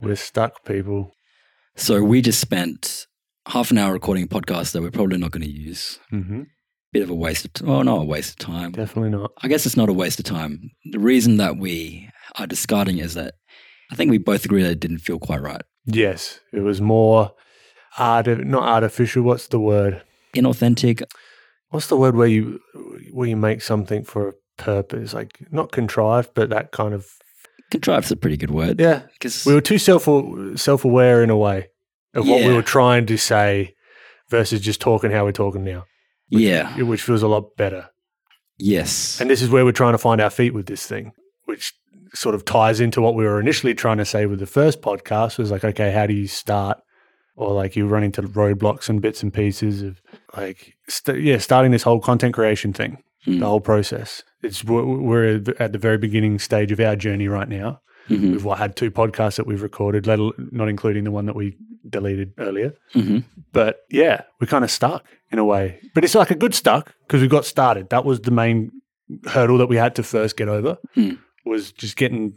We're stuck, people. So we just spent half an hour recording a podcast that we're probably not going to use. Mm-hmm. Bit of a waste of time. Oh, not a waste of time. Definitely not. I guess it's not a waste of time. The reason that we are discarding is that I think we both agree that it didn't feel quite right. Yes, it was more art, not artificial. What's the word? Inauthentic. What's the word where you where you make something for a purpose, like not contrived, but that kind of Contrived's a pretty good word. yeah. Because We were too self self aware in a way of what we were trying to say versus just talking how we're talking now, yeah. which feels a lot better. Yes. And this is where we're trying to find our feet with this thing, which sort of ties into what we were initially trying to say with the first podcast was like, okay, how do you start? Or like you run into roadblocks and bits and pieces of like, st- yeah, starting this whole content creation thing, Mm. the whole process. It's we're- at the very beginning stage of our journey right now. Mhm. We've had two podcasts that we've recorded, let not including the one that we deleted earlier. Mhm. But yeah, we're kind of stuck in a way. But it's like a good stuck because we got started. That was the main hurdle that we had to first get over Hmm. was just getting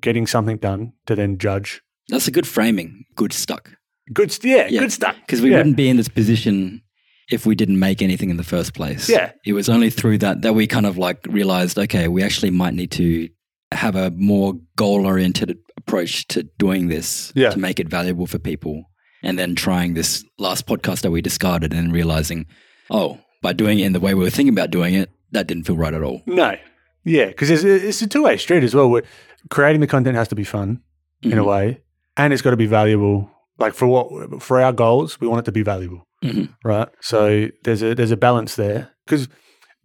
getting something done to then judge. That's a good framing. Good stuck. Good, yeah, Yeah, good stuck. Because we Yeah. wouldn't be in this position if we didn't make anything in the first place. Yeah. It was only through that that we kind of like realized, okay, we actually might need to have a more goal oriented approach to doing this Yeah. to make it valuable for people. And then trying this last podcast that we discarded and realizing, oh, by doing it in the way we were thinking about doing it, that didn't feel right at all. No, yeah, because it's, it's a two way street as well. Creating the content has to be fun in a Mhm. way, and it's got to be valuable. Like for what for our goals, we want it to be valuable. Mhm. right? So there's a there's a balance there because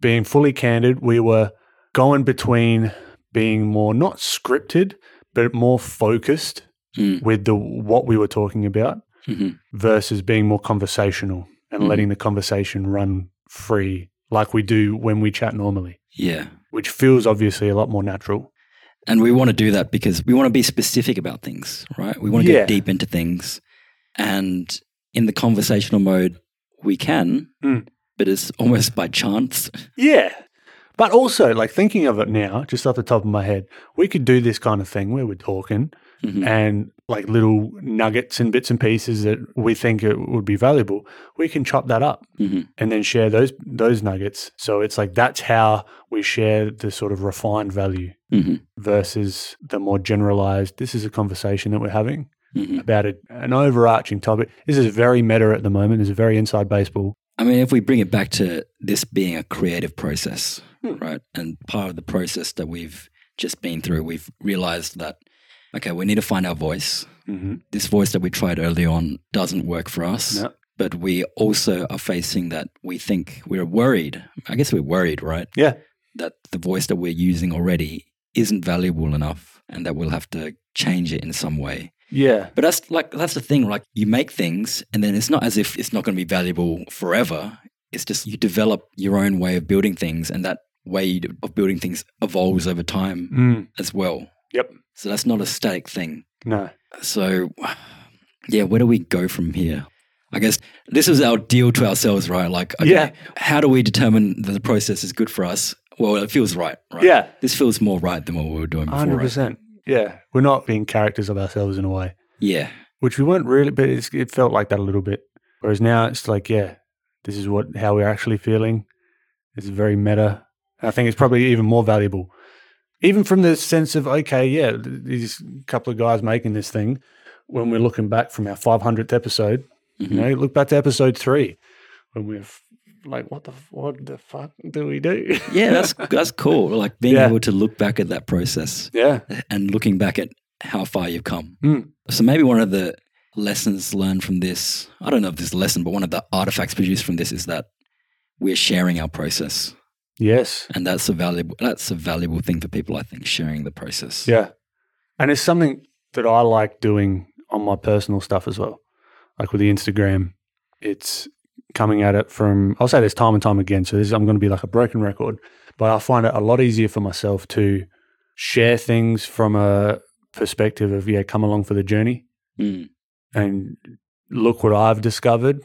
being fully candid, we were going between being more not scripted but more focused Mm. with the what we were talking about Mhm. versus being more conversational and Mhm. letting the conversation run free like we do when we chat normally, Yeah. which feels obviously a lot more natural. And we want to do that because we want to be specific about things, right? We want to Yeah. get deep into things. And in the conversational mode, we can, Mm. but it's almost by chance. Yeah. But also, like thinking of it now, just off the top of my head, we could do this kind of thing where we're talking Mhm. and like little nuggets and bits and pieces that we think it would be valuable, we can chop that up Mhm. and then share those those nuggets. So it's like that's how we share the sort of refined value Mhm. versus the more generalized. This is a conversation that we're having Mhm. about a, an overarching topic. This is very meta at the moment. This is very inside baseball. I mean, if we bring it back to this being a creative process, Hmm. right? And part of the process that we've just been through, we've realized that, okay, we need to find our voice. Mm-hmm. This voice that we tried early on doesn't work for us. No. But we also are facing that we think we're worried. I guess we're worried, right? Yeah. That the voice that we're using already isn't valuable enough and that we'll have to change it in some way. Yeah. But that's like that's the thing. Like you make things, and then it's not as if it's not going to be valuable forever. It's just you develop your own way of building things, and that way of building things evolves over time Mm. as well. Yep. So that's not a static thing. No. So, yeah, where do we go from here? I guess this is our deal to ourselves, right? Like, okay, Yeah. how do we determine that the process is good for us? Well, it feels right, right? Yeah. This feels more right than what we were doing before. Hundred Right? Yeah, we're not being characters of ourselves in a way, Yeah. which we weren't really, but it's, it felt like that a little bit. Whereas now it's like, yeah, this is what how we're actually feeling. It's very meta. And I think it's probably even more valuable, even from the sense of okay, yeah, these couple of guys making this thing. When we're looking back from our 500th episode, Mhm. you know, look back to episode three, when we're f- like, what the what the fuck do we do? Yeah, that's that's cool. Like being Yeah. able to look back at that process yeah, and looking back at how far you've come. Mm. So maybe one of the lessons learned from this, I don't know if this is a lesson, but one of the artifacts produced from this is that we're sharing our process. yes, And that's a valuable that's a valuable thing for people, I think, sharing the process. Yeah. And it's something that I like doing on my personal stuff as well. Like with the Instagram, it's coming at it from, I'll say this time and time again. So this, I'm going to be like a broken record, but I find it a lot easier for myself to share things from a perspective of, yeah, come along for the journey Mm. and look what I've discovered.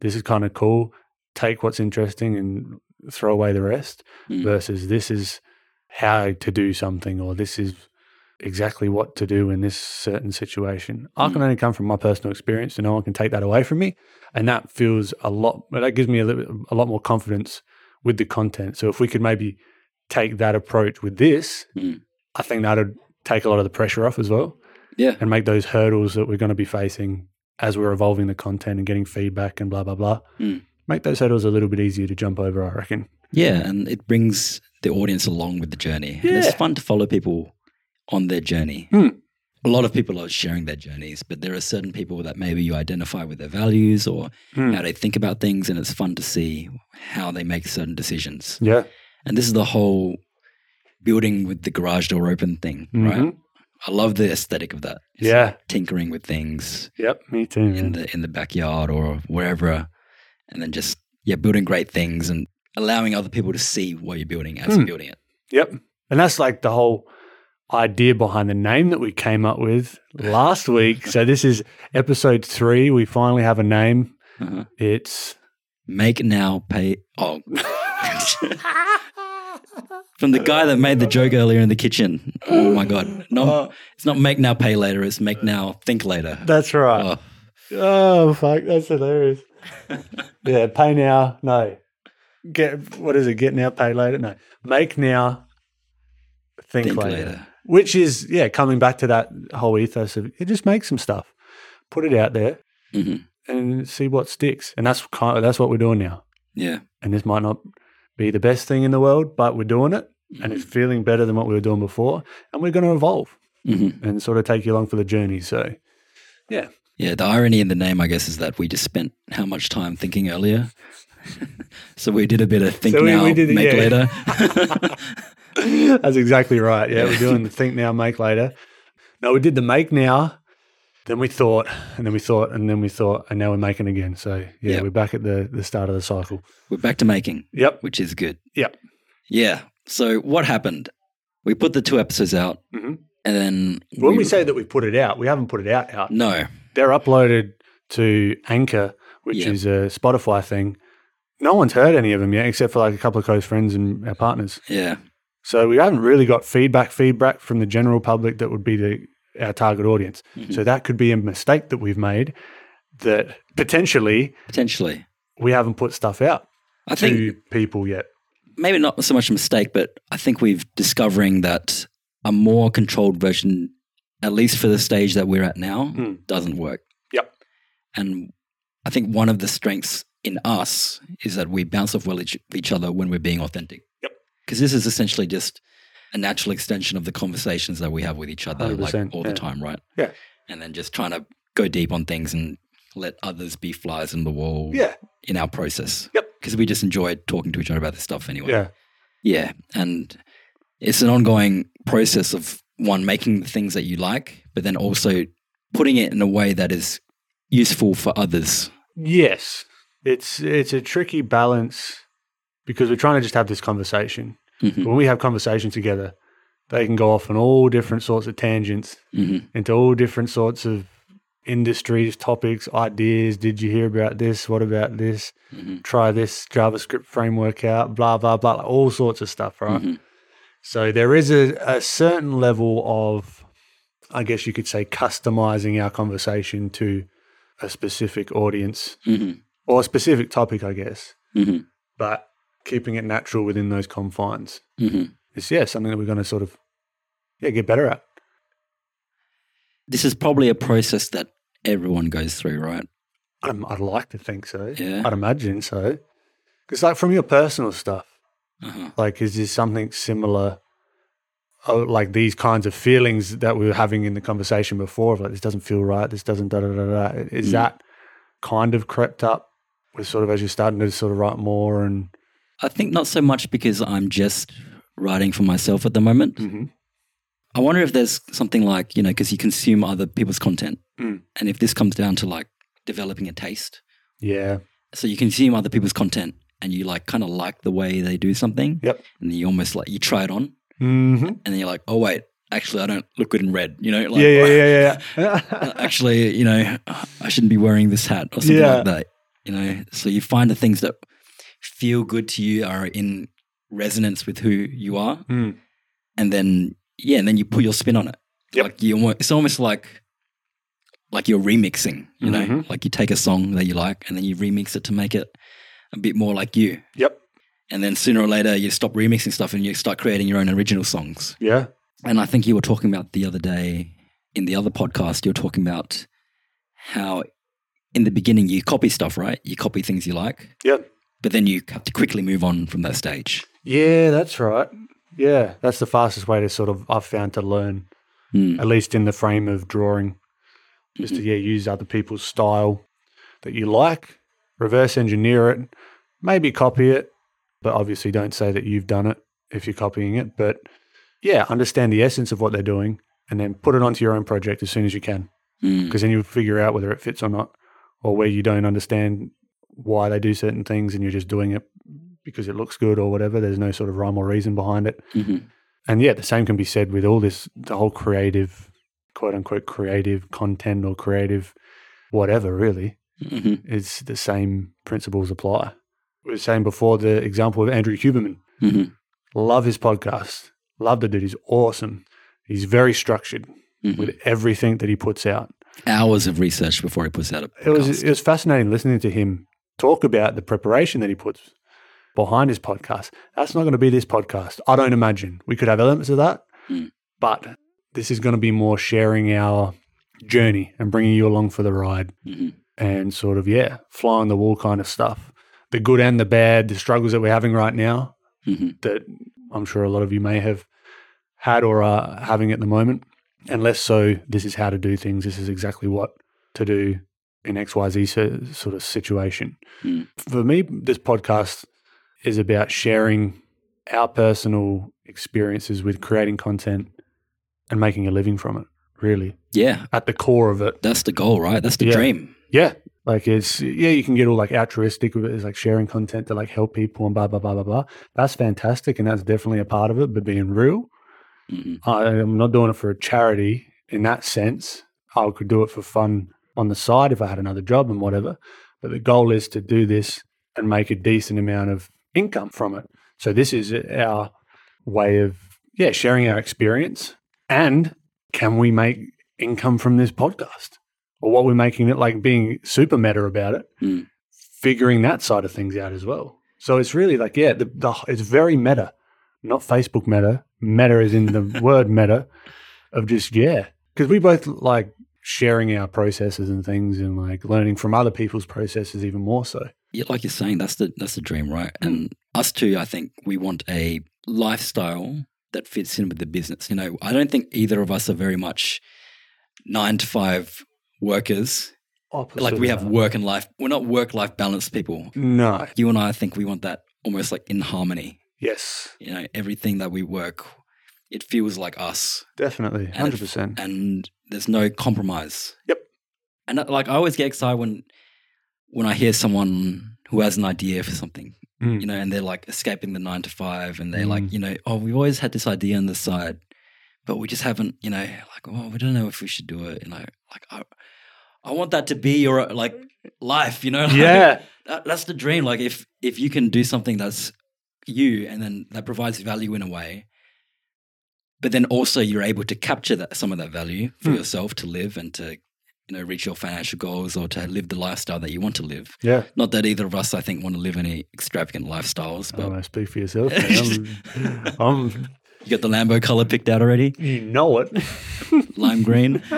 This is kind of cool. Take what's interesting and throw away the rest Mm. versus this is how to do something or this is exactly what to do in this certain situation. I Mm. can only come from my personal experience, and no one can take that away from me. And that feels a lot. That gives me a, little, a lot more confidence with the content. So if we could maybe take that approach with this, Mm. I think that'd take a lot of the pressure off as well, Yeah. and make those hurdles that we're going to be facing as we're evolving the content and getting feedback and blah blah blah. Mm. Make those hurdles a little bit easier to jump over. I reckon. Yeah, and it brings the audience along with the journey. And it's fun to follow people on their journey. Hmm. A lot of people are sharing their journeys, but there are certain people that maybe you identify with their values or Hmm. how they think about things, and it's fun to see how they make certain decisions. Yeah. And this is the whole building with the garage door open thing, right? Mhm. I love the aesthetic of that. It's Yeah. tinkering with things Yep. Me too. in man. the in the backyard or wherever, and then just yeah, building great things and allowing other people to see what you're building as Hmm. you're building it. Yep. And that's like the whole idea behind the name that we came up with last week. So this is episode three. We finally have a name. Uh-huh. It's Make now, pay. Oh, from the guy that made the joke earlier in the kitchen. Oh my god! No, it's not make now, pay later. It's make now, think later. that's right. Oh, Oh, fuck, that's hilarious. yeah, pay now. No. Get what is it? Get now, pay later. No. Make now, think, think later. later. Which is yeah, coming back to that whole ethos of you just make some stuff, put it out there, hmm and see what sticks. And that's kind of, that's what we're doing now. Yeah. and this might not be the best thing in the world, but we're doing it and it's feeling better than what we were doing before. And we're going to evolve hmm and sort of take you along for the journey. So, Yeah. Yeah, the irony in the name, I guess, is that we just spent how much time thinking earlier. so we did a bit of think So we- now, we did it, make yeah. later. that's exactly right. Yeah, we're doing the think now, make later. No, we did the make now. Then we thought, and then we thought, and then we thought, and now we're making again. So, yeah, Yep. we're back at the, the start of the cycle. We're back to making, Yep. which is good. Yep. Yeah. So what happened? We put the two episodes out, Mhm. and then When we say that we put it out, we haven't put it out out. no, They're uploaded to Anchor, which Yep. is a Spotify thing. No one's heard any of them yet, except for like a couple of close friends and our partners. yeah, So we haven't really got feedback, feedback from the general public that would be the our target audience. Mhm. So that could be a mistake that we've made that potentially potentially. we haven't put stuff out I to think people yet. maybe not so much a mistake, but I think we've discovering that a more controlled version, at least for the stage that we're at now, Hmm. doesn't work. Yep. And I think one of the strengths in us is that we bounce off well each, each other when we're being authentic. Yep. Because this is essentially just a natural extension of the conversations that we have with each other, like all yeah. the time, right? Yeah. And then just trying to go deep on things and let others be flies in the wall Yeah. in our process. Yep. Because we just enjoy talking to each other about this stuff anyway. Yeah. Yeah. And it's an ongoing process of one, making the things that you like, but then also putting it in a way that is useful for others. Yes. It's it's a tricky balance because we're trying to just have this conversation. Mhm. When we have conversations together, they can go off on all different sorts of tangents Mhm. into all different sorts of industries, topics, ideas. Did you hear about this? What about this? Mhm. Try this JavaScript framework out, blah, blah, blah, like all sorts of stuff, right? Mhm. So there is a, a certain level of, I guess you could say, customizing our conversation to a specific audience Mhm. or a specific topic, I guess, Mhm. but keeping it natural within those confines. Mhm. It's, yeah, something that we're going to sort of, yeah, get better at. This is probably a process that everyone goes through, right? I'd, I'd like to think so. Yeah. I'd imagine so. Because, like, from your personal stuff, Uh-huh. like, is there something similar, oh, like these kinds of feelings that we were having in the conversation before, of like, this doesn't feel right, this doesn't da da da da. Is Mm. that kind of crept up with sort of as you're starting to sort of write more and, I think not so much because I'm just writing for myself at the moment. Mhm. I wonder if there's something like, you know, because you consume other people's content. Mm. And if this comes down to like developing a taste, yeah, so you consume other people's content and you like kind of like the way they do something. Yep. And you almost like, you try it on hmm and then you're like, oh, wait, actually, I don't look good in red, you know? Like, yeah, yeah, yeah, yeah, yeah. actually, you know, I shouldn't be wearing this hat or something Yeah. like that. You know, so you find the things that feel good to you are in resonance with who you are, Mm. and then yeah, and then you put your spin on it. Yep. Like you, it's almost like like you're remixing. You know, Mhm. like you take a song that you like and then you remix it to make it a bit more like you. Yep. And then sooner or later, you stop remixing stuff and you start creating your own original songs. Yeah. And I think you were talking about the other day in the other podcast, you were talking about how in the beginning you copy stuff, right? You copy things you like, Yep. But then you have to quickly move on from that stage. Yeah, that's right. Yeah, that's the fastest way to sort of I've found to learn, Mm. at least in the frame of drawing, is to yeah use other people's style that you like, reverse engineer it, maybe copy it, but obviously don't say that you've done it if you're copying it. But yeah, understand the essence of what they're doing, and then put it onto your own project as soon as you can, Mm. because then you'll figure out whether it fits or not, or where you don't understand why they do certain things, and you're just doing it because it looks good or whatever. There's no sort of rhyme or reason behind it. Mhm. And yeah, the same can be said with all this, the whole creative, quote unquote, creative content or creative whatever, really. Mhm. It's the same principles apply. We were saying before the example of Andrew Huberman. Mhm. Love his podcast. Love the dude. He's awesome. He's very structured Mhm. with everything that he puts out. Hours of research before he puts out a It was it was fascinating listening to him talk about the preparation that he puts behind his podcast. That's not going to be this podcast. I don't imagine. We could have elements of that, Mm. but this is going to be more sharing our journey and bringing you along for the ride Mhm. and sort of yeah, fly on the wall kind of stuff. The good and the bad, the struggles that we're having right now Mhm. that I'm sure a lot of you may have had or are having at the moment. And less so, this is how to do things. This is exactly what to do in XYZ sort of situation. Mm. For me, this podcast is about sharing our personal experiences with creating content and making a living from it, really, Yeah, at the core of it. that's the goal, right? That's the Yeah. dream. Yeah. Like it's yeah, you can get all like altruistic with it. It's like sharing content to like help people and blah blah blah blah blah. That's fantastic, and that's definitely a part of it. But being real, Mhm. I, I'm not doing it for a charity in that sense. I could do it for fun on the side if I had another job and whatever. But the goal is to do this and make a decent amount of income from it. So this is our way of yeah sharing our experience and can we make income from this podcast or what we're making it like being super meta about it, Mm. figuring that side of things out as well. So it's really like yeah, the, the it's very meta, not Facebook meta. Meta is in the word meta of just yeah, because we both like sharing our processes and things and like learning from other people's processes even more so. Yeah, like you're saying, that's the that's the dream, right? And us too, I think we want a lifestyle that fits in with the business. You know, I don't think either of us are very much nine to five workers. Opposite like we have work and life. We're not work life balanced people. No. You and I, I think we want that almost like in harmony. Yes. You know, everything that we work, it feels like us, Definitely. And Hundred if- percent. and there's no compromise. Yep. And uh, like I always get excited when when I hear someone who has an idea for something Mm. you know, and they're like escaping the nine to five, and they're like, Mm. you know, oh, we've always had this idea on the side, but we just haven't, you know, like, oh, we don't know if we should do it. You know, like I, I want that to be your like life, you know. Like, Yeah. that, that's the dream. Like if if you can do something that's you, and then that provides value in a way, but then also you're able to capture that some of that value for Hmm. yourself to live and to you know reach your financial goals or to live the lifestyle that you want to live. Yeah. Not that either of us, I think, want to live any extravagant lifestyles, I but don't know, speak for yourself. I'm, I'm- you got the Lambo color picked out already, you know it. lime green.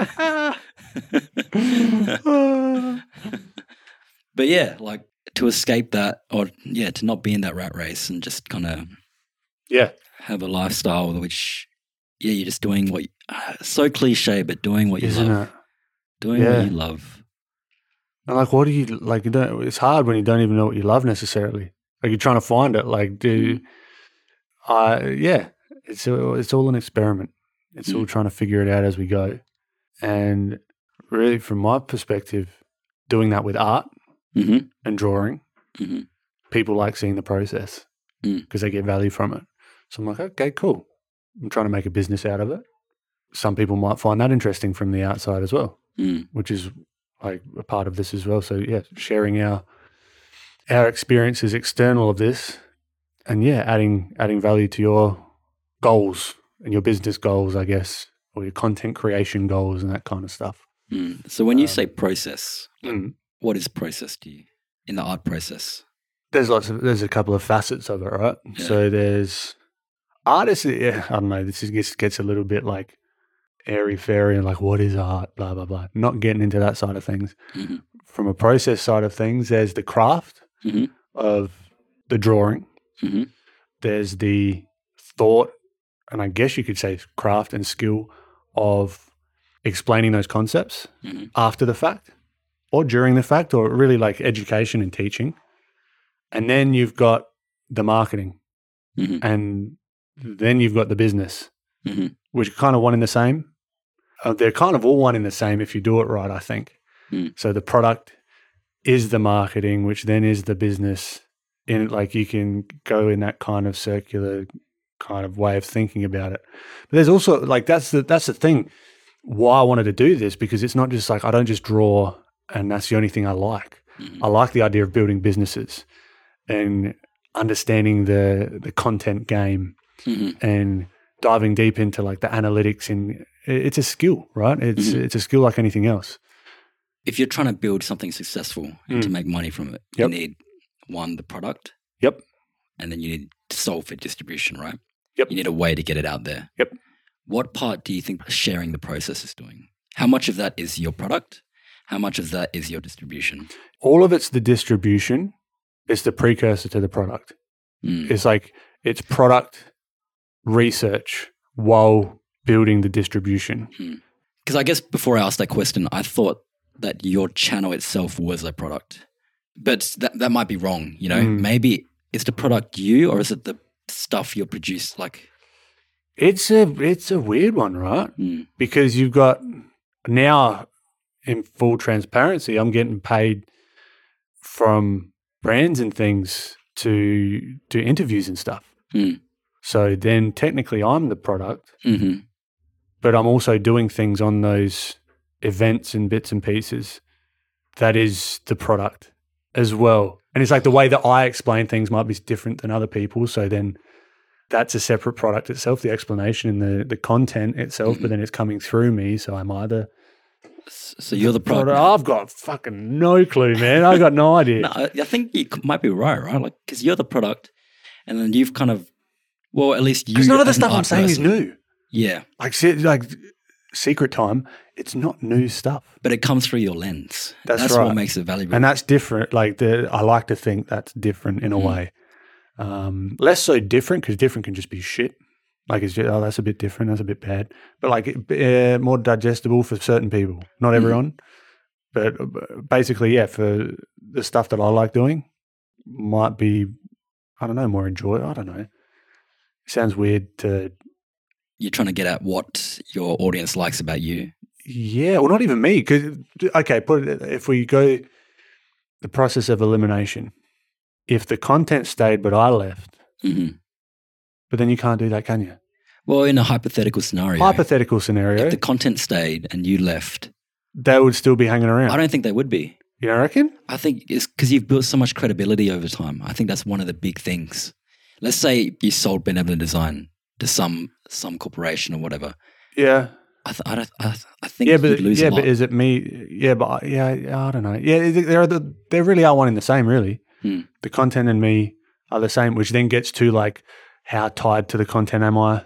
But yeah, like to escape that, or yeah, to not be in that rat race and just kind of yeah. have a lifestyle which, yeah, you're just doing what uh, so cliche, but doing what you Isn't love, it? doing Yeah. what you love. And like, what do you like? You don't. It's hard when you don't even know what you love necessarily. Like you're trying to find it. Like, do I? yeah, it's it's all an experiment. It's all trying to figure it out as we go. And really, from my perspective, doing that with art hmm and drawing, hmm people like seeing the process Mm. because they get value from it. So I'm like, okay, cool. I'm trying to make a business out of it. Some people might find that interesting from the outside as well, Mm. which is like a part of this as well. So yeah, sharing our our experiences external of this, and yeah, adding adding value to your goals and your business goals, I guess, or your content creation goals and that kind of stuff. Mm. So when you Um, say process, Mm. what is process to you in the art process? There's lots of there's a couple of facets of it, right? Yeah. So there's artists. Yeah, I don't know. This is, gets gets a little bit like airy fairy and like what is art, blah blah blah. Not getting into that side of things. Mhm. From a process side of things, there's the craft Mhm. of the drawing. Mhm. There's the thought, and I guess you could say craft and skill of explaining those concepts Mhm. after the fact or during the fact, or really like education and teaching. And then you've got the marketing, Mhm. and then you've got the business, Mhm. which are kind of one in the same. Uh, they're kind of all one in the same if you do it right, I think. Mm. So the product is the marketing, which then is the business. In like you can go in that kind of circular kind of way of thinking about it. But there's also like that's the that's the thing why I wanted to do this because it's not just like I don't just draw and that's the only thing I like. Mhm. I like the idea of building businesses and understanding the the content game Mhm. and diving deep into like the analytics and it's a skill, right? It's Mhm. it's a skill like anything else. If you're trying to build something successful and to Mm. make money from it, Yep. you need one the product. Yep. And then you need to solve for distribution, right? Yep. You need a way to get it out there. Yep. What part do you think sharing the process is doing? How much of that is your product? How much of that is your distribution? All of it's the distribution. It's the precursor to the product. Mm. It's like it's product research while building the distribution. Because I guess before I asked that question, I thought that your channel itself was a product, but that that might be wrong. You know, Mm. maybe is the product you, or is it the stuff you produce? Like, It's a it's a weird one, right? mm, Because you've got now in full transparency, I'm getting paid from brands and things to do interviews and stuff. Mm. So then technically I'm the product, hmm but I'm also doing things on those events and bits and pieces that is the product as well. And it's like the way that I explain things might be different than other people. So then that's a separate product itself, the explanation and the, the content itself, Mhm. but then it's coming through me. So I'm either so you're the product. I've got fucking no clue, man. I've got no idea. No, I I think you might be right, right? Like, because you're the product, and then you've kind of, well, at least you. Because none of the stuff I'm saying is new. Yeah, Like, se- like secret time, it's not new stuff. but it comes through your lens. That's what right. makes it valuable. and that's different. Like the, I like to think that's different in a Mhm. way. Um, less so different because different can just be shit. Like it's just, oh, that's a bit different. That's a bit bad. But like uh, more digestible for certain people, not Mhm. everyone. But uh, basically, yeah, for the stuff that I like doing, might be, I don't know, more enjoy. I don't know. Sounds weird to, you're trying to get at what your audience likes about you. yeah, well, not even me. Because okay, put it if we go the process of elimination. If the content stayed, but I left, hmm But then you can't do that, can you? Well, in a hypothetical scenario, Hypothetical scenario, if the content stayed and you left, they would still be hanging around. I don't think they would be. you reckon? I think it's because you've built so much credibility over time. I think that's one of the big things. Let's say you sold Benevolent Design to some some corporation or whatever. Yeah, I th- I, don't, I, th- I think yeah, but lose yeah, but is it me? Yeah, but yeah, I don't know. Yeah, they're the, they really are one in the same. Really, Hmm. the content and me are the same, which then gets to like how tied to the content am I?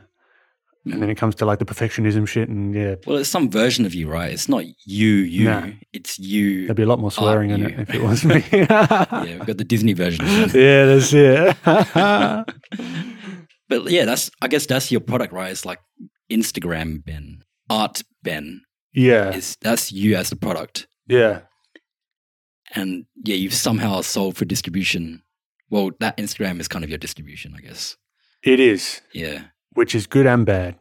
And then it comes to like the perfectionism shit, and yeah, well, it's some version of you, right? It's not you, you. Nah. It's you. there'd be a lot more swearing in you. it if it was me. yeah, we've got the Disney version. Yeah, that's it. But yeah, that's I guess that's your product, right? It's like Instagram Ben, art Ben. yeah, Is that's you as the product, yeah, and yeah, you've somehow sold for distribution. Well, that Instagram is kind of your distribution, I guess. it is. Yeah. Which is good and bad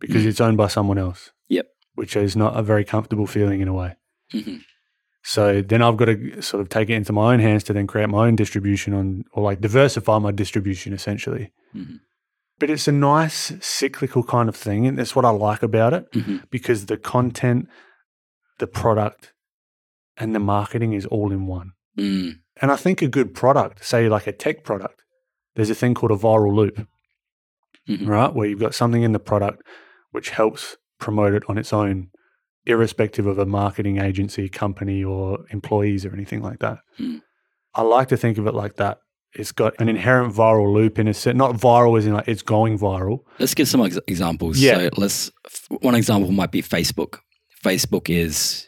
because Mm. it's owned by someone else. Yep. Which is not a very comfortable feeling in a way. Mhm. So then I've got to sort of take it into my own hands to then create my own distribution on, or like diversify my distribution essentially. Mhm. But it's a nice cyclical kind of thing. And that's what I like about it Mhm. because the content, the product, and the marketing is all in one. Mm. And I think a good product, say like a tech product, there's a thing called a viral loop Mhm. right? Where you've got something in the product which helps promote it on its own, irrespective of a marketing agency, company, or employees or anything like that. Hmm. I like to think of it like that. It's got an inherent viral loop in a set, not viral as in like it's going viral. Let's give some ex- examples. Yeah. So let's one example might be Facebook. Facebook is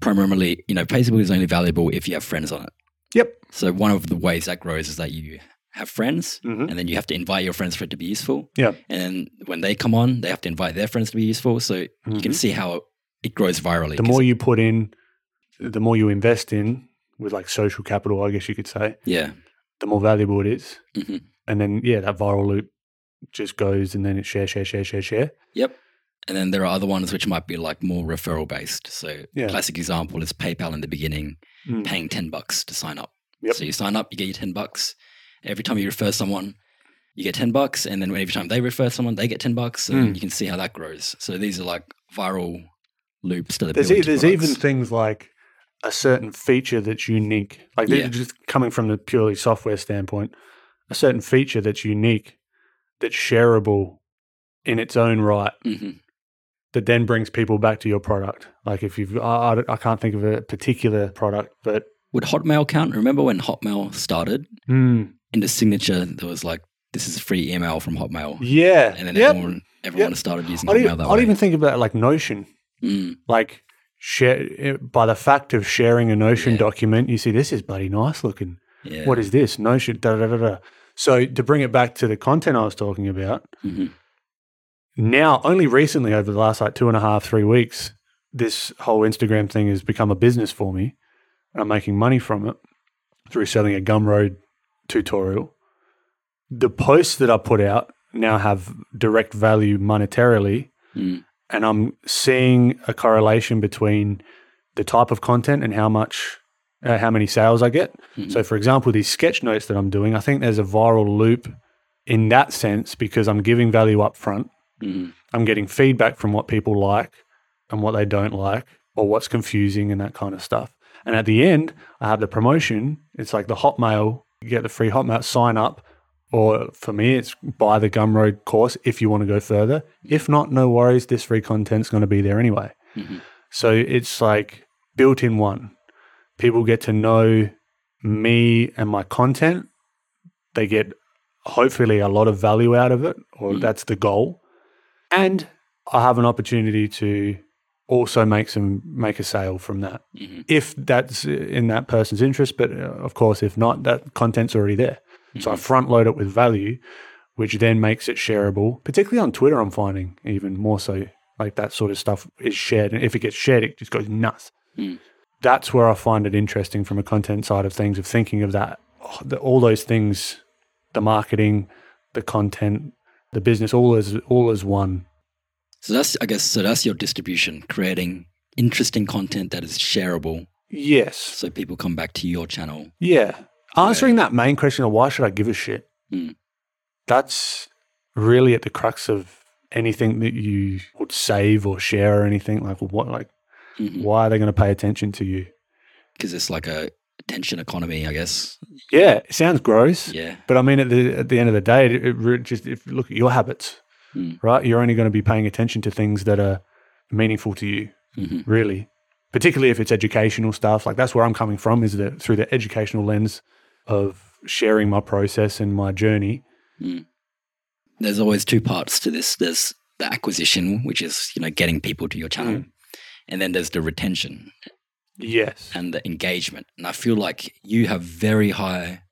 primarily, you know, Facebook is only valuable if you have friends on it. Yep. So one of the ways that grows is that you have friends Mhm. and then you have to invite your friends for it to be useful. Yeah. And then when they come on, they have to invite their friends to be useful. So you can Mhm. see how it grows virally. the more you put in, the more you invest in with like social capital, I guess you could say, yeah. the more valuable it is. hmm And then, yeah, that viral loop just goes and then it share, share, share, share, share. Yep. And then there are other ones which might be like more referral based. So Yeah. classic example is PayPal in the beginning, Mm. paying 10 bucks to sign up. Yep. So you sign up, you get your 10 bucks. Every time you refer someone, you get 10 bucks. And then every time they refer someone, they get 10 bucks. And Mm. you can see how that grows. So these are like viral loops that are There's, e- there's even things like a certain feature that's unique. Like Yeah. just coming from the purely software standpoint, a certain feature that's unique, that's shareable in its own right, Mhm. that then brings people back to your product. Like if you've, I, I, I can't think of a particular product, but Would Hotmail count? Remember when Hotmail started? mm, In the signature, there was like, this is a free email from Hotmail. yeah, And then yep. everyone, everyone Yep. started using I'd, Hotmail even, that I'd way. even think about like Notion. Mm. Like share by the fact of sharing a Notion Yeah. document, you see this is bloody nice looking. Yeah. What is this? Notion. Da da da da. So to bring it back to the content I was talking about, Mhm. now only recently over the last like two and a half, three weeks, this whole Instagram thing has become a business for me. And I'm making money from it through selling a Gumroad tutorial. The posts that I put out now have direct value monetarily Mm. and I'm seeing a correlation between the type of content and how much, uh, how many sales I get. Mhm. So, for example, these sketch notes that I'm doing, I think there's a viral loop in that sense because I'm giving value up front. Mhm. I'm getting feedback from what people like and what they don't like, or what's confusing and that kind of stuff. And at the end, I have the promotion. It's like the Hotmail, you get the free Hotmail sign up. Or for me, it's buy the Gumroad course if you want to go further. If not, no worries. This free content's going to be there anyway. Mhm. So it's like built in one. People get to know me and my content. They get hopefully a lot of value out of it, or Mm. that's the goal. And I have an opportunity to also makes them make a sale from that Mhm. if that's in that person's interest. But uh, of course, if not, that content's already there. So I front load it with value, which then makes it shareable. Particularly on Twitter, I'm finding even more so. Like that sort of stuff is shared, and if it gets shared, it just goes nuts. Mm. That's where I find it interesting from a content side of things, of thinking of that, oh, the, all those things, the marketing, the content, the business, all as all as one. So that's, I guess, so that's your distribution, creating interesting content that is shareable, Yes, so people come back to your channel. yeah. Answering that main question of why should I give a shit? Mm. That's really at the crux of anything that you would save or share or anything like what like Because why are they going to pay attention to you Because it's like a attention economy, I guess. yeah it sounds gross Yeah. but i mean at the at the end of the day it, it just if you look at your habits Mm. right? You're only going to be paying attention to things that are meaningful to you hmm really. Particularly if it's educational stuff. Like that's where i'm coming from is that through the educational lens of sharing my process and my journey. There's always two parts to this. There's the acquisition, which is you know getting people to your channel, Mm. and then there's the retention. Yes. And the engagement. And I feel like you have very high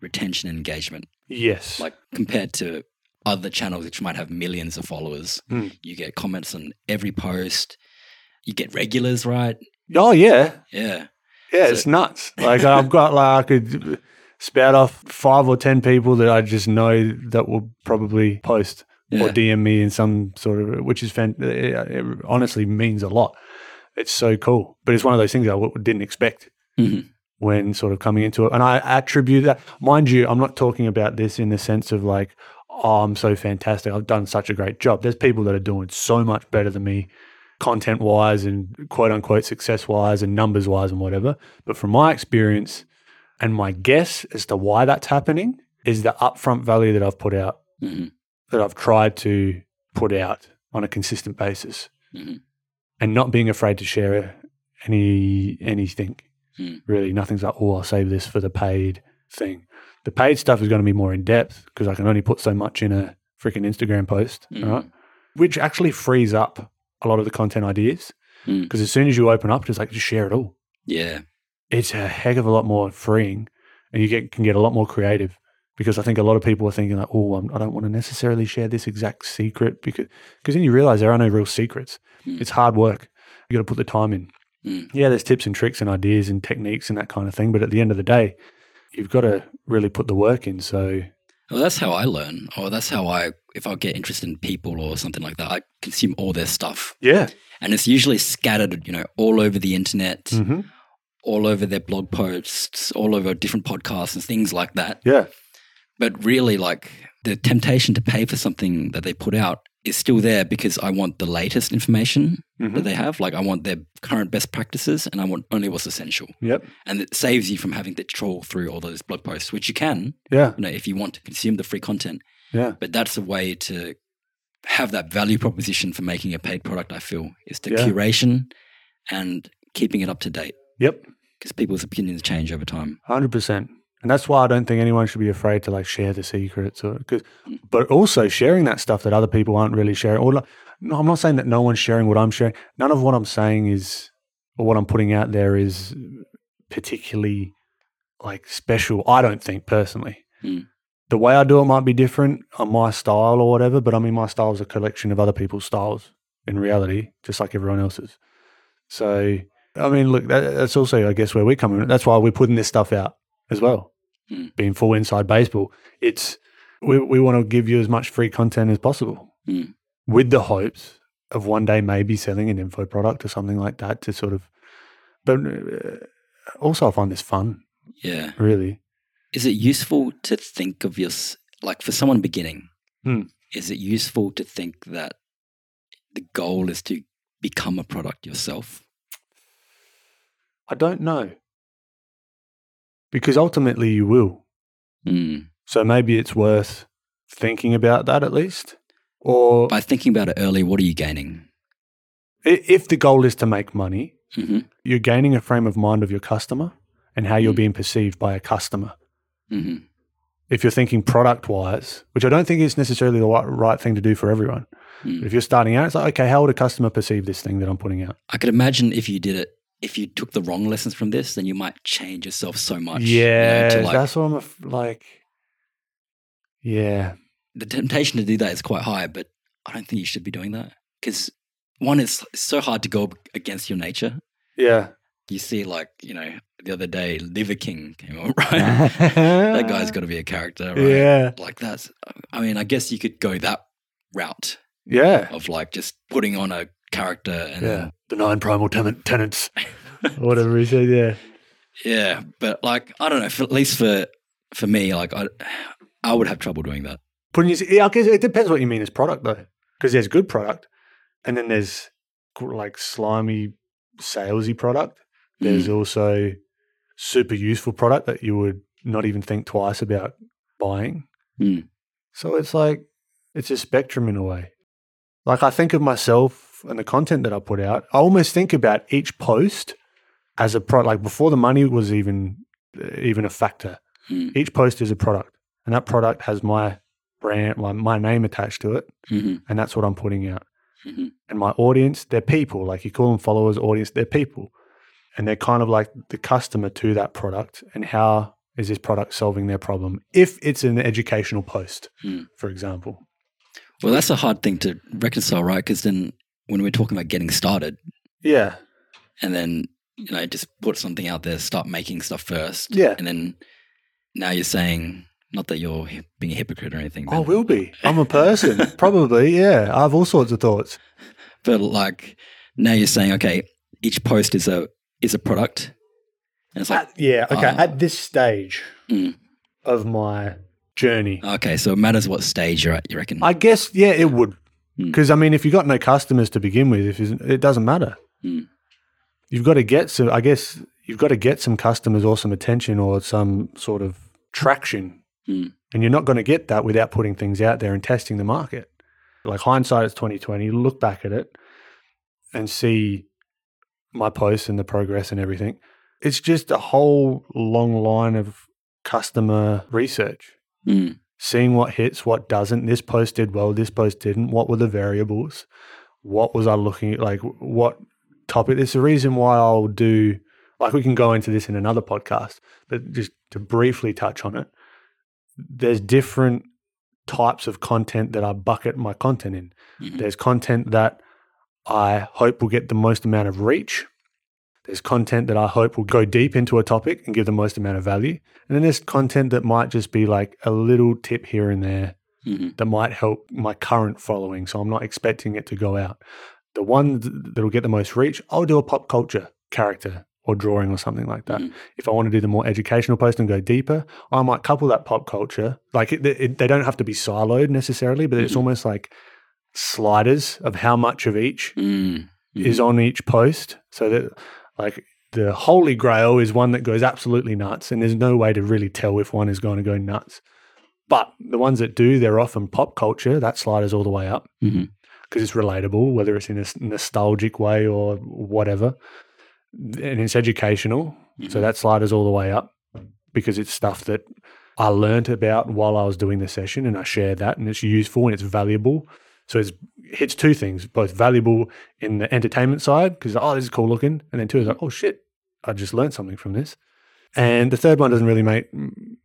retention and engagement, yes. Like compared to other channels which might have millions of followers. Mm. You get comments on every post. You get regulars, right? oh yeah Yeah. Yeah, So- it's nuts. Like I've got like I could spout off five or ten people that I just know that will probably post or DM me in some sort of, which is fan- it, honestly means a lot. It's so cool, but it's one of those things I w- didn't expect Mhm. when sort of coming into it, and I attribute that. Mind you, I'm not talking about this in the sense of like, oh, I'm so fantastic. I've done such a great job. There's people that are doing so much better than me content wise and quote unquote success wise and numbers wise and whatever. But from my experience and my guess as to why that's happening is the upfront value that I've put out, Mhm. that I've tried to put out on a consistent basis Mhm. and not being afraid to share any anything. Mm. Really, nothing's like, oh, I'll save this for the paid thing. The paid stuff is going to be more in depth because I can only put so much in a freaking Instagram post, Mm. right? Which actually frees up a lot of the content ideas Mm. because as soon as you open up, just like just share it all. Yeah. It's a heck of a lot more freeing, and you get can get a lot more creative. Because I think a lot of people are thinking like, oh, I'm, I don't want to necessarily share this exact secret because because then you realize there are no real secrets. Mm. It's hard work. You got to put the time in. Mm. Yeah, there's tips and tricks and ideas and techniques and that kind of thing. But at the end of the day, you've got to really put the work in. So Well, that's how I learn, or that's how I, if I get interested in people or something like that, I consume all their stuff, yeah, and it's usually scattered, you know, all over the internet, hmm all over their blog posts, all over different podcasts and things like that. yeah, But really, like the temptation to pay for something that they put out is still there because I want the latest information Mhm. that they have. Like I want their current best practices, and I want only what's essential. yep, And it saves you from having to troll through all those blog posts, which you can, yeah, you know, if you want to consume the free content. yeah, But that's a way to have that value proposition for making a paid product, I feel, is the Yeah. curation and keeping it up to date yep. because people's opinions change over time. Hundred percent, and that's why I don't think anyone should be afraid to like share the secrets, or because, but also sharing that stuff that other people aren't really sharing. Or like, no, I'm not saying that no one's sharing what I'm sharing. None of what I'm saying is, or what I'm putting out there is particularly like special. I don't think personally. Mm. The way I do it might be different on my style or whatever, but I mean, my style is a collection of other people's styles in reality, just like everyone else's. So, I mean, look, that, that's also, I guess, where we're coming. That's why we're putting this stuff out as well. Mm. Being full inside baseball, it's we we want to give you as much free content as possible, Mm. with the hopes of one day maybe selling an info product or something like that to sort of. But uh, also, I find this fun. Yeah. Really, Is it useful to think of your, like for someone beginning, Hmm. is it useful to think that the goal is to become a product yourself? I don't know because ultimately you will. Mm. So maybe it's worth thinking about that at least. Or By thinking about it early, what are you gaining? if the goal is to make money, hmm you're gaining a frame of mind of your customer and how you're Mm. being perceived by a customer. hmm If you're thinking product wise, which I don't think is necessarily the right, right thing to do for everyone. Mm. But if you're starting out, it's like, okay, how would a customer perceive this thing that I'm putting out? I could imagine if you did it, if you took the wrong lessons from this, then you might change yourself so much. you know, yeah, like, that's what I'm af- like. Yeah, the temptation to do that is quite high, but I don't think you should be doing that because one is it's so hard to go against your nature. yeah. You see, like you know, the other day, Liver King came on, right? that guy's got to be a character, right? Yeah, Like that's. I mean, I guess you could go that route yeah, of like just putting on a character and yeah. The nine primal ten- tenants, whatever he said. Yeah, yeah, but like I don't know. For, at least for for me, like I, I would have trouble doing that. putting his, yeah, I guess it depends what you mean as product though, because there's good product, and then there's like slimy, salesy product. There's also super useful product that you would not even think twice about buying. Mm. So it's like it's a spectrum in a way. Like I think of myself and the content that I put out. I almost think about each post as a product. Like before the money was even even a factor. Mm. Each post is a product, and that product has my brand, my, my name attached to it, hmm and that's what I'm putting out. hmm And my audience, they're people. Like you call them followers, audience, they're people. And they're kind of like the customer to that product. And how is this product solving their problem? If it's an educational post, Mm. for example. Well, that's a hard thing to reconcile, right? Because then when we're talking about getting started, Yeah. and then you know just put something out there, start making stuff first, Yeah. and then now you're saying not that you're being a hypocrite or anything, I will be. I'm a person. Probably. Yeah. I have all sorts of thoughts. but like now you're saying, okay, each post is a is a product, and it's like, yeah. okay, At this stage Mm. of my journey, okay, so it matters what stage you're at. You reckon? I guess, yeah, it would. Mm. Because, I mean, if you've got no customers to begin with, if it doesn't matter. Mm. You've got to get some, I guess, you've got to get some customers or some attention or some sort of traction. Mm. And you're not going to get that without putting things out there and testing the market. Like hindsight is twenty twenty. Look back at it and see my posts and the progress and everything. It's just a whole long line of customer research, Mm. Seeing what hits, what doesn't. This post did well, this post didn't. What were the variables? What was I looking at? Like, what topic? There's a reason why I'll do, like, we can go into this in another podcast, but just to briefly touch on it, there's different types of content that I bucket my content in. Mhm. There's content that I hope will get the most amount of reach. There's content that I hope will go deep into a topic and give the most amount of value. And then there's content that might just be like a little tip here and there Mhm. that might help my current following. So I'm not expecting it to go out. The one that'll get the most reach, I'll do a pop culture character or drawing or something like that. Mhm. If I want to do the more educational post and go deeper, I might couple that pop culture. Like it, it, they don't have to be siloed necessarily, but it's Mhm. almost like sliders of how much of each Mm. is on each post. So that like the holy grail is one that goes absolutely nuts, and there's no way to really tell if one is going to go nuts. But the ones that do, they're often pop culture. That sliders all the way up because it's relatable, whether it's in a nostalgic way or whatever. And it's educational. So Mhm. that sliders all the way up because it's stuff that I learned about while I was doing the session and I share that and it's useful and it's valuable. So it's hits two things, both valuable in the entertainment side because oh this is cool looking, and then two is like oh shit, I just learned something from this. And the third one doesn't really make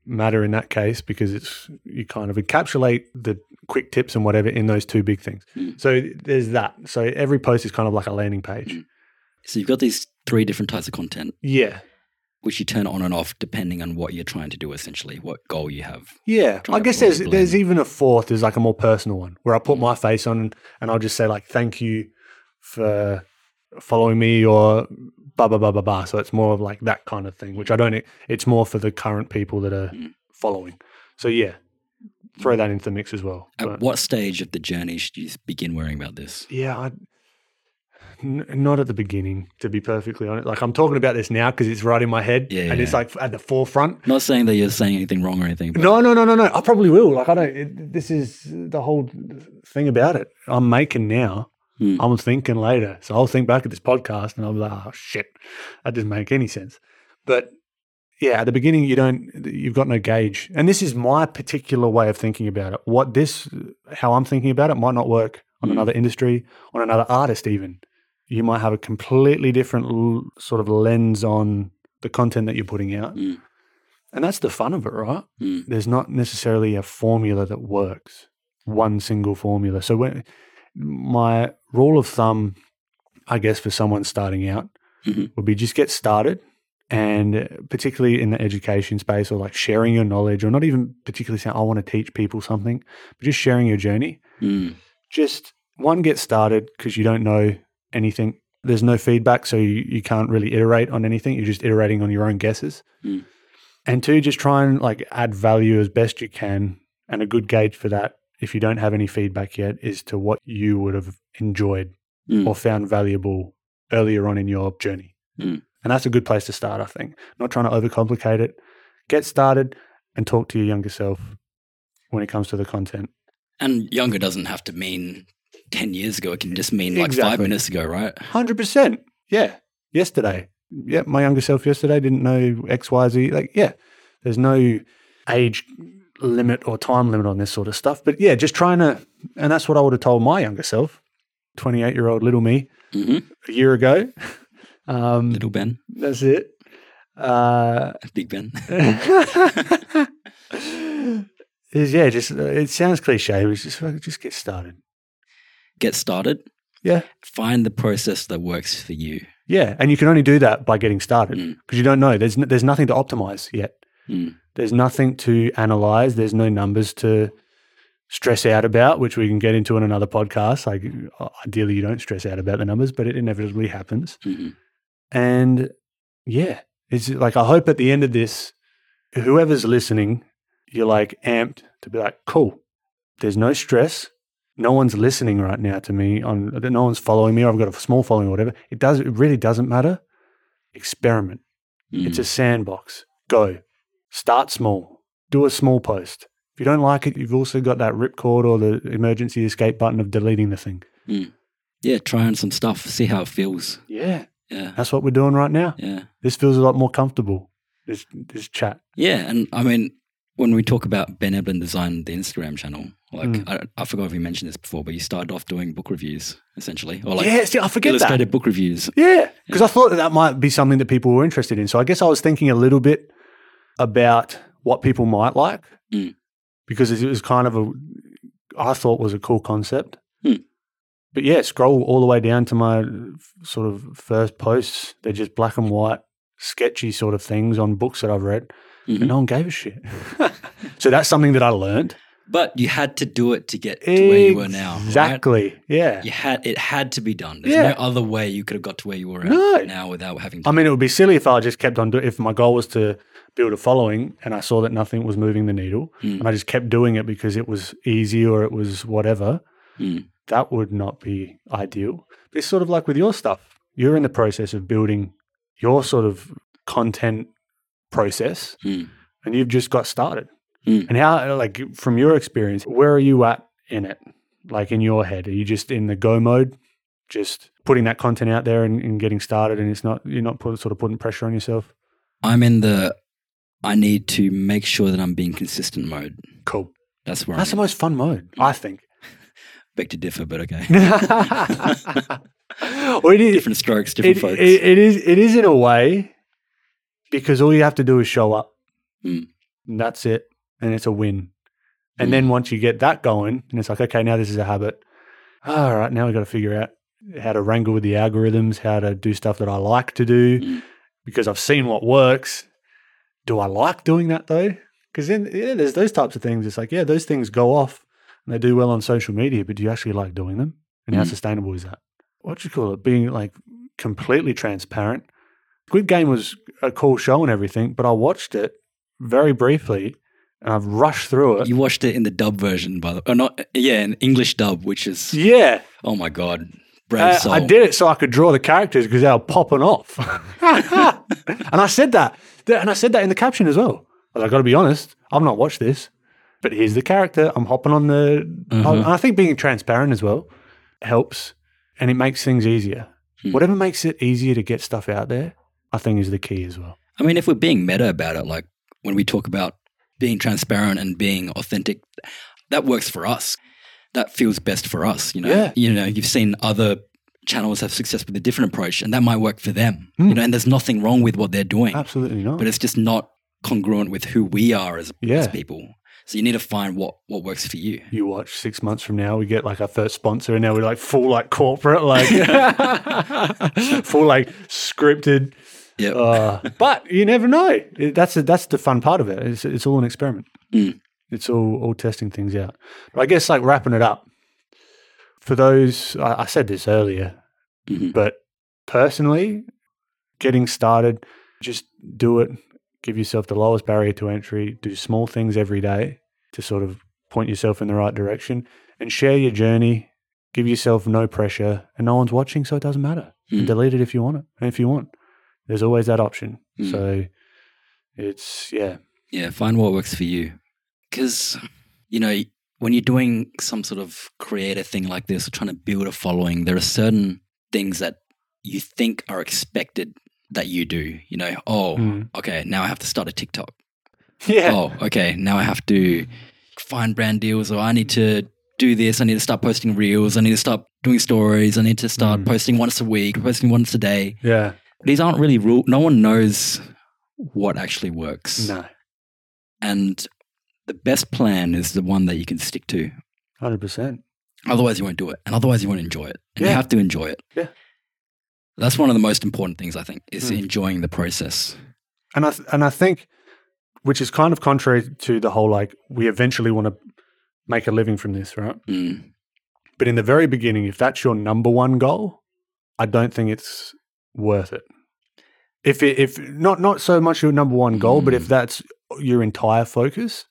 matter in that case because it's you kind of encapsulate the quick tips and whatever in those two big things. Mm. So there's that. So every post is kind of like a landing page. Mm. So you've got these three different types of content, Yeah. Which you turn on and off depending on what you're trying to do. Essentially, what goal you have. Yeah, I guess there's there's even a fourth. There's like a more personal one where I put Mm. my face on and, and I'll just say like thank you for following me or blah blah blah blah blah. So it's more of like that kind of thing, which I don't. It's more for the current people that are Mm. following. So yeah, throw that into the mix as well. At But- what stage of the journey should you begin worrying about this? yeah, I, n- not at the beginning. To be perfectly honest, like I'm talking about this now because it's right in my head Yeah, and it's like at the forefront. Not saying that you're saying anything wrong or anything. But No, no, no, no, no. I probably will. Like I don't. It, this is the whole thing about it. I'm making now. Hmm. I'm thinking later. So I'll think back at this podcast and I'll be like, oh shit, that doesn't make any sense. But yeah, at the beginning you don't. You've got no gauge, and this is my particular way of thinking about it. What this, how I'm thinking about it, might not work on Hmm. another industry, on another artist. Even you might have a completely different l- sort of lens on the content that you're putting out. Mm. And that's the fun of it, right? Mm. There's not necessarily a formula that works, one single formula. So when my rule of thumb, I guess, for someone starting out Mhm. would be just get started. And uh, particularly in the education space or like sharing your knowledge, or not even particularly saying, I want to teach people something, but just sharing your journey. Mm. Just one, get started because you don't know anything. There's no feedback, so you, you can't really iterate on anything. You're just iterating on your own guesses. Mm. And two, just try and like add value as best you can. And a good gauge for that, if you don't have any feedback yet, is to what you would have enjoyed Mm. or found valuable earlier on in your journey. Mm. And that's a good place to start, I think. Not trying to overcomplicate it. Get started and talk to your younger self when it comes to the content. And younger doesn't have to mean 10 years ago. It can just mean like five minutes ago, right? Hundred percent. Yeah. Yesterday. Yeah. My younger self yesterday didn't know X, Y, Z. Like, yeah. There's no age limit or time limit on this sort of stuff. But yeah, just trying to and that's what I would have told my younger self, twenty eight year old little me, hmm a year ago. Um Little Ben, that's it. Uh Big Ben. is yeah, just it sounds cliche, but just just get started. Get started. Yeah. Find the process that works for you. Yeah, and you can only do that by getting started Mm. because you don't know. There's n- there's nothing to optimize yet. Mm. There's nothing to analyze. There's no numbers to stress out about, which we can get into in another podcast. Like ideally, you don't stress out about the numbers, but it inevitably happens. Mhm. And yeah, it's like I hope at the end of this, whoever's listening, you're like amped to be like, cool. There's no stress. No one's listening right now to me. On no one's following me. Or I've got a small following or whatever. It does. It really doesn't matter. Experiment. Mm. It's a sandbox. Go. Start small. Do a small post. If you don't like it, you've also got that ripcord or the emergency escape button of deleting the thing. Yeah, try on some stuff, see how it feels. Yeah. Yeah. That's what we're doing right now. Yeah. This feels a lot more comfortable. This this chat. Yeah. And I mean, when we talk about Ben Eblin design the Instagram channel, like Mm. I, I forgot if you mentioned this before, but you started off doing book reviews essentially, or like yeah, see, I forget that. illustrated book reviews. Yeah, because I thought that that might be something that people were interested in. So I guess I was thinking a little bit about what people might like Mm. because it was kind of a, I thought was a cool concept. Mm. But yeah, scroll all the way down to my sort of first posts. They're just black and white, sketchy sort of things on books that I've read, Mhm. and no one gave a shit. so that's something that I learned. But you had to do it to get to where you were now. right? Exactly. Yeah. You had it had to be done. There's Yeah. no other way you could have got to where you were No. now without having to. I mean, it would be silly if I just kept on doing. If my goal was to build a following, and I saw that nothing was moving the needle, Mm. and I just kept doing it because it was easy or it was whatever, Mm. that would not be ideal. It's sort of like with your stuff. You're in the process of building your sort of content process, Mm. and you've just got started. Mm. And how, like, from your experience, where are you at in it? Like in your head, are you just in the go mode, just putting that content out there and, and getting started, and it's not you're not put, sort of putting pressure on yourself? I'm in the. I need to make sure that I'm being consistent mode. Cool. That's where That's the I'm most fun mode, I think. beg to differ, but okay. well, is, different strokes, different it, folks. it- it is it is in a way because all you have to do is show up. Mm. And that's it. And it's a win. And Mm. then once you get that going, and it's like, okay, now this is a habit. All right, now we've got to figure out how to wrangle with the algorithms, how to do stuff that I like to do Mm. because I've seen what works. Do I like doing that though? Because then yeah, there's those types of things. It's like, yeah, those things go off and they do well on social media, but do you actually like doing them? And how Mm. sustainable is that? What do you call it? Being like completely transparent. Squid Game was a cool show and everything, but I watched it very briefly and I've rushed through it. you watched it in the dub version, by the or not? Yeah, in English dub, which is yeah, oh my god, brave Uh, soul. I did it so I could draw the characters because they were popping off. and I said that. And I said that in the caption as well. I was like, I got to be honest, I've not watched this, but here's the character. I'm hopping on the. Mhm. And I think being transparent as well helps and it makes things easier. Hmm. Whatever makes it easier to get stuff out there, I think is the key as well. I mean, if we're being meta about it, like when we talk about being transparent and being authentic, that works for us. That feels best for us. You know, Yeah. you know, you've seen other channels have success with a different approach, and that might work for them. Mm. You know, and there's nothing wrong with what they're doing, Absolutely not. but it's just not congruent with who we are as, Yeah. as people. So you need to find what what works for you. you watch six months from now, we get like our first sponsor, and now we're like full like corporate, like full like scripted. Yeah. Uh, but you never know. It- That's a, that's the fun part of it. It's it's all an experiment. Mm. It's all all testing things out. But I guess like wrapping it up for those. I, I said this earlier, Mhm. but personally, getting started, just do it. Give yourself the lowest barrier to entry. Do small things every day to sort of point yourself in the right direction and share your journey. Give yourself no pressure, and no one's watching, so it doesn't matter. And Mm. delete it if you want it, and if you want, there's always that option. Mm. So it's yeah, Yeah, find what works for you. Because, you know, when you're doing some sort of creative thing like this or trying to build a following, there are certain things that you think are expected that you do. You know, oh, Mm. okay, now I have to start a TikTok. yeah, Oh, okay, now I have to find brand deals or I need to do this. I need to start posting reels. I need to start doing stories. I need to start Mm. posting once a week, posting once a day. yeah. These aren't really rule. No one knows what actually works. No, And the best plan is the one that you can stick to. hundred percent. Otherwise, you won't do it. And otherwise, you won't enjoy it. And you have to enjoy it. Yeah. That's one of the most important things, I think, is Mm. enjoying the process. And I th- and I think, which is kind of contrary to the whole like we eventually want to make a living from this, right? Mm. But in the very beginning, if that's your number one goal, I don't think it's worth it. If it, if not not so much your number one goal, but if Mm. that's your entire focus,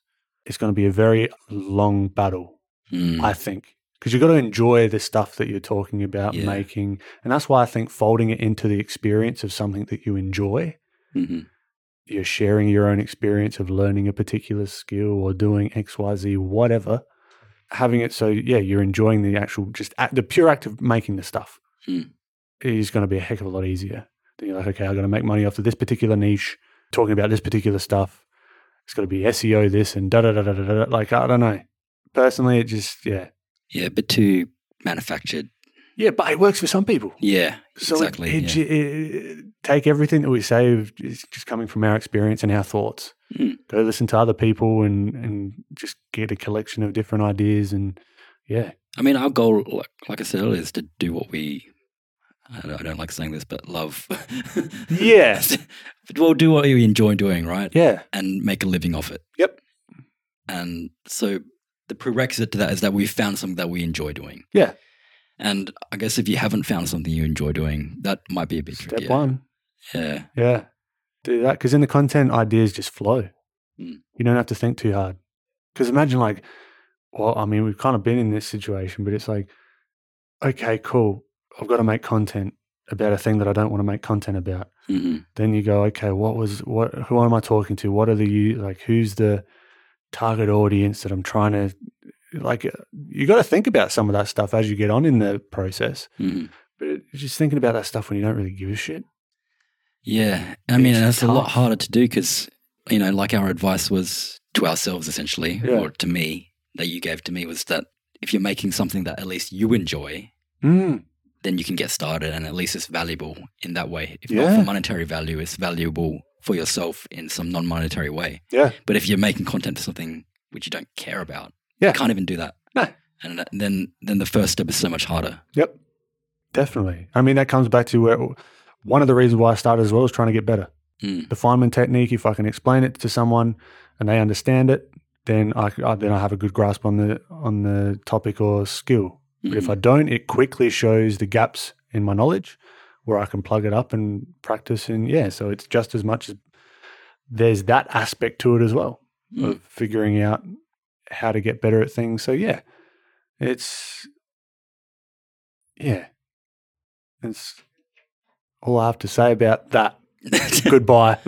it's going to be a very long battle. Mm. I think because you've got to enjoy the stuff that you're talking about Yeah. making, and that's why I think folding it into the experience of something that you enjoy Mhm. you're sharing your own experience of learning a particular skill or doing XYZ, whatever. Having it so, yeah, you're enjoying the actual, just act, the pure act of making the stuff Hmm. Is going to be a heck of a lot easier. Then you're like, okay, I'm going to make money off of this particular niche, talking about this particular stuff. It's got to be SEO this and da da da da da. da. Like, I don't know. Personally, it just, yeah. Yeah, a bit too manufactured. Yeah, but it works for some people. Yeah, So it- exactly. it, yeah. it- take everything that we say is just coming from our experience and our thoughts. Mm. Go listen to other people and and just get a collection of different ideas and yeah, I mean, our goal, like, like I said earlier, is to do what we. I don't, I don't like saying this, but love. Yeah. well, do what you enjoy doing, right? yeah, And make a living off it. Yep. And so the prerequisite to that is that we've found something that we enjoy doing. Yeah. And I guess if you haven't found something you enjoy doing, that might be a bit tricky. step trickier. one. Yeah. Yeah, do that because in the content ideas just flow. Mm. You don't have to think too hard. Because imagine like, well, I mean, we've kind of been in this situation, but it's like, okay, cool. I've got to make content about a thing that I don't want to make content about. hmm then you go, okay, what was what? Who am I talking to? What are the you like? Who's the target audience that I'm trying to like? uh, You got to think about some of that stuff as you get on in the process. hmm But just thinking about that stuff when you don't really give a shit. Yeah. I mean, It's that's a lot harder to do because, you know, like our advice was to ourselves essentially, Yeah. or to me, that you gave to me was that if you're making something that at least you enjoy, Mm, then you can get started and at least it's valuable in that way. If not for monetary value, it's valuable for yourself in some non monetary way. yeah, But if you're making content for something which you don't care about, Yeah. you can't even do that. No. And then then the first step is so much harder. yep, definitely. I mean, that comes back to where one of the reasons why I started as well is trying to get better. Mm. The Feynman technique. If I can explain it to someone and they understand it, then I, I then I have a good grasp on the on the topic or skill. But if Mhm. I don't, it quickly shows the gaps in my knowledge where I can plug it up and practice. And yeah, so it's just as much as there's that aspect to it as well Mm. of figuring out how to get better at things. So yeah, it's yeah, it's all I have to say about that. Goodbye.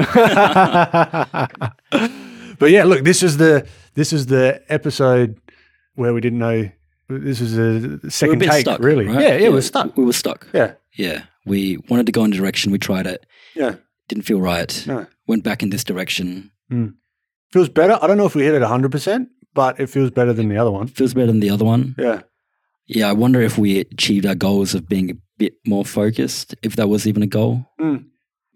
but yeah, look, this is the this is the episode where we didn't know. This is a We second bit take, stuck, really. right? Yeah, yeah, we're stuck. We were stuck. Yeah, Yeah. We wanted to go in a direction. We tried it. yeah. Didn't feel right. No. Went back in this direction. Feels better. I don't know if we hit it 100%, but it feels better than the other one. Feels better than the other one. Yeah. Yeah. I wonder if we achieved our goals of being a bit more focused, if that was even a goal. Mm.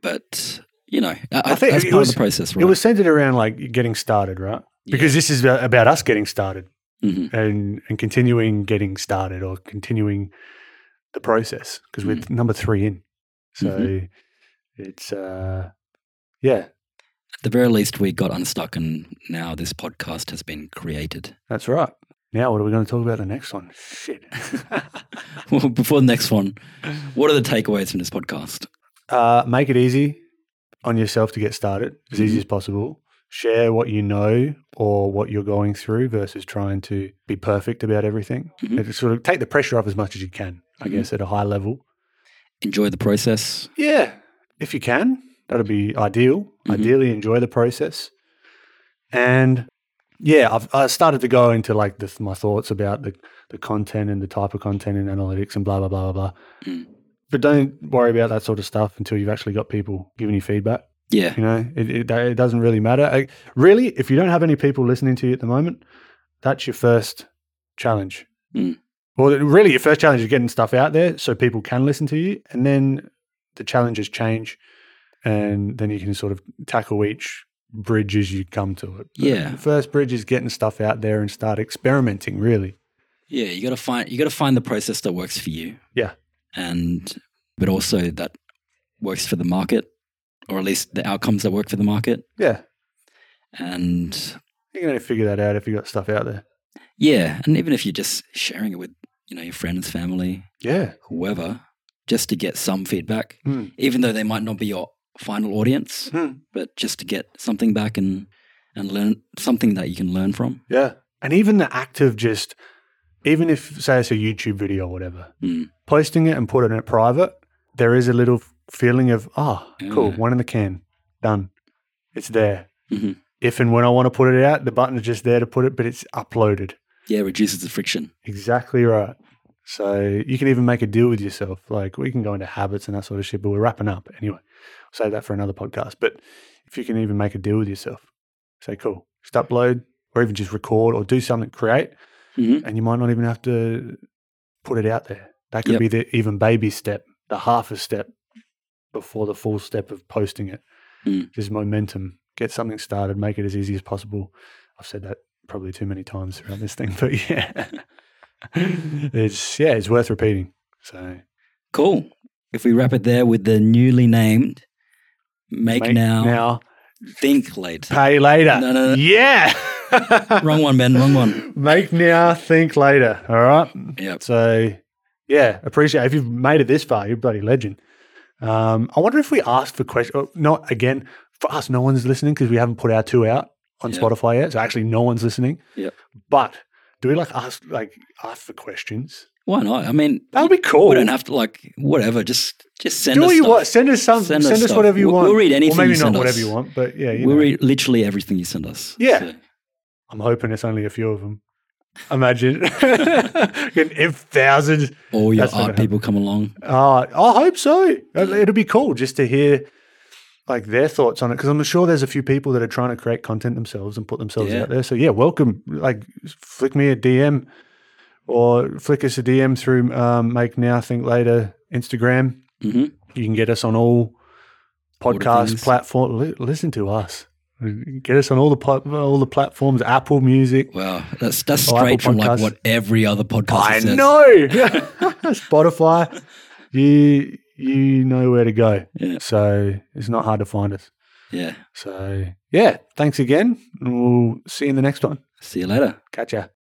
But, you know, I, I think that's it part was- of the process, right? It was centered around like getting started, right? Because this is about us getting started Mhm. and, and continuing getting started or continuing the process because we're number three in. So Mhm. it's, uh, yeah, At the very least, we got unstuck, and now this podcast has been created. that's right. Now, what are we going to talk about the next one? Shit. Well, before the next one, what are the takeaways from this podcast? Uh, make it easy on yourself to get started, as easy Mhm. as possible. Share what you know or what you're going through versus trying to be perfect about everything. Mhm. Sort of take the pressure off as much as you can, I Mhm. guess, at a high level. Enjoy the process. Yeah, if you can, that'd be ideal. Mhm. Ideally, enjoy the process. And yeah, I've I started to go into like the, my thoughts about the, the content and the type of content and analytics and blah blah blah blah blah. Mm. But don't worry about that sort of stuff until you've actually got people giving you feedback. Yeah. You know, it, it, it doesn't really matter. I, really, if you don't have any people listening to you at the moment, that's your first challenge. Mm. Well, really, your first challenge is getting stuff out there so people can listen to you. And then the challenges change. And then you can sort of tackle each bridge as you come to it. But Yeah. The first bridge is getting stuff out there and start experimenting, really. Yeah, you got to find you got to find the process that works for you. Yeah. And but also that works for the market or at least the outcomes that work for the market. Yeah. And You can only figure that out if you've got stuff out there. yeah, and even if you're just sharing it with, you know, your friends, family, Yeah. whoever, just to get some feedback, Hmm. even though they might not be your final audience, Hmm. but just to get something back and and learn something that you can learn from. Yeah. And even the act of just, even if, say, it's a YouTube video or whatever, Mm. posting it and put it in private, there is a little feeling of, oh, cool, one in the can, done. it's there. Mhm. If and when I want to put it out, the button is just there to put it, but it's uploaded. Yeah, reduces the friction. Exactly right. So you can even make a deal with yourself. Like we can go into habits and that sort of shit, but we're wrapping up anyway. I'll save that for another podcast. But if you can even make a deal with yourself, say cool, just upload or even just record or do something, create, Mhm. and you might not even have to put it out there. That could Yep. be the even baby step, the half a step before the full step of posting it. Mm. Just momentum. Get something started, make it as easy as possible. I've said that probably too many times throughout this thing, but yeah. it's yeah, it's worth repeating. So Cool. If we wrap it there with the newly named Make, make Now, now Think Later. pay later. No, no, no. Yeah. Wrong one, Ben. Wrong one. Make now, think later. All right. Yep. So, yeah, appreciate it. if you've made it this far. You're a bloody legend. Um, I wonder if we asked for questions. Oh, not again for us. No one's listening because we haven't put our two out on Yeah. Spotify yet. So actually, no one's listening. Yep. But do we like ask like ask for questions? Why not? I mean, That would be cool. we don't have to like whatever. Just just send do us what you stuff. want. Send us some. Send Send, us us, whatever you We'll- want. we'll read anything Or maybe you not send whatever you want, but yeah, you We'll know. read literally everything you send us. Yeah. So, I'm hoping it's only a few of them. Imagine if thousands. all your people come along. Uh, I hope so. It'll be cool just to hear like their thoughts on it because I'm sure there's a few people that are trying to create content themselves and put themselves Yeah. out there. So yeah, welcome. Like, flick me a DM or flick us a DM through um, Make Now Think Later Instagram. hmm You can get us on all podcast things. platforms. Listen to us. Get us on all the all the platforms. Apple Music. Wow, that's that's straight from like what every other podcast I says. know. Spotify. You you know where to go. Yeah. So it's not hard to find us. Yeah. So yeah, thanks again. We'll see you in the next one. See you later. Catch ya.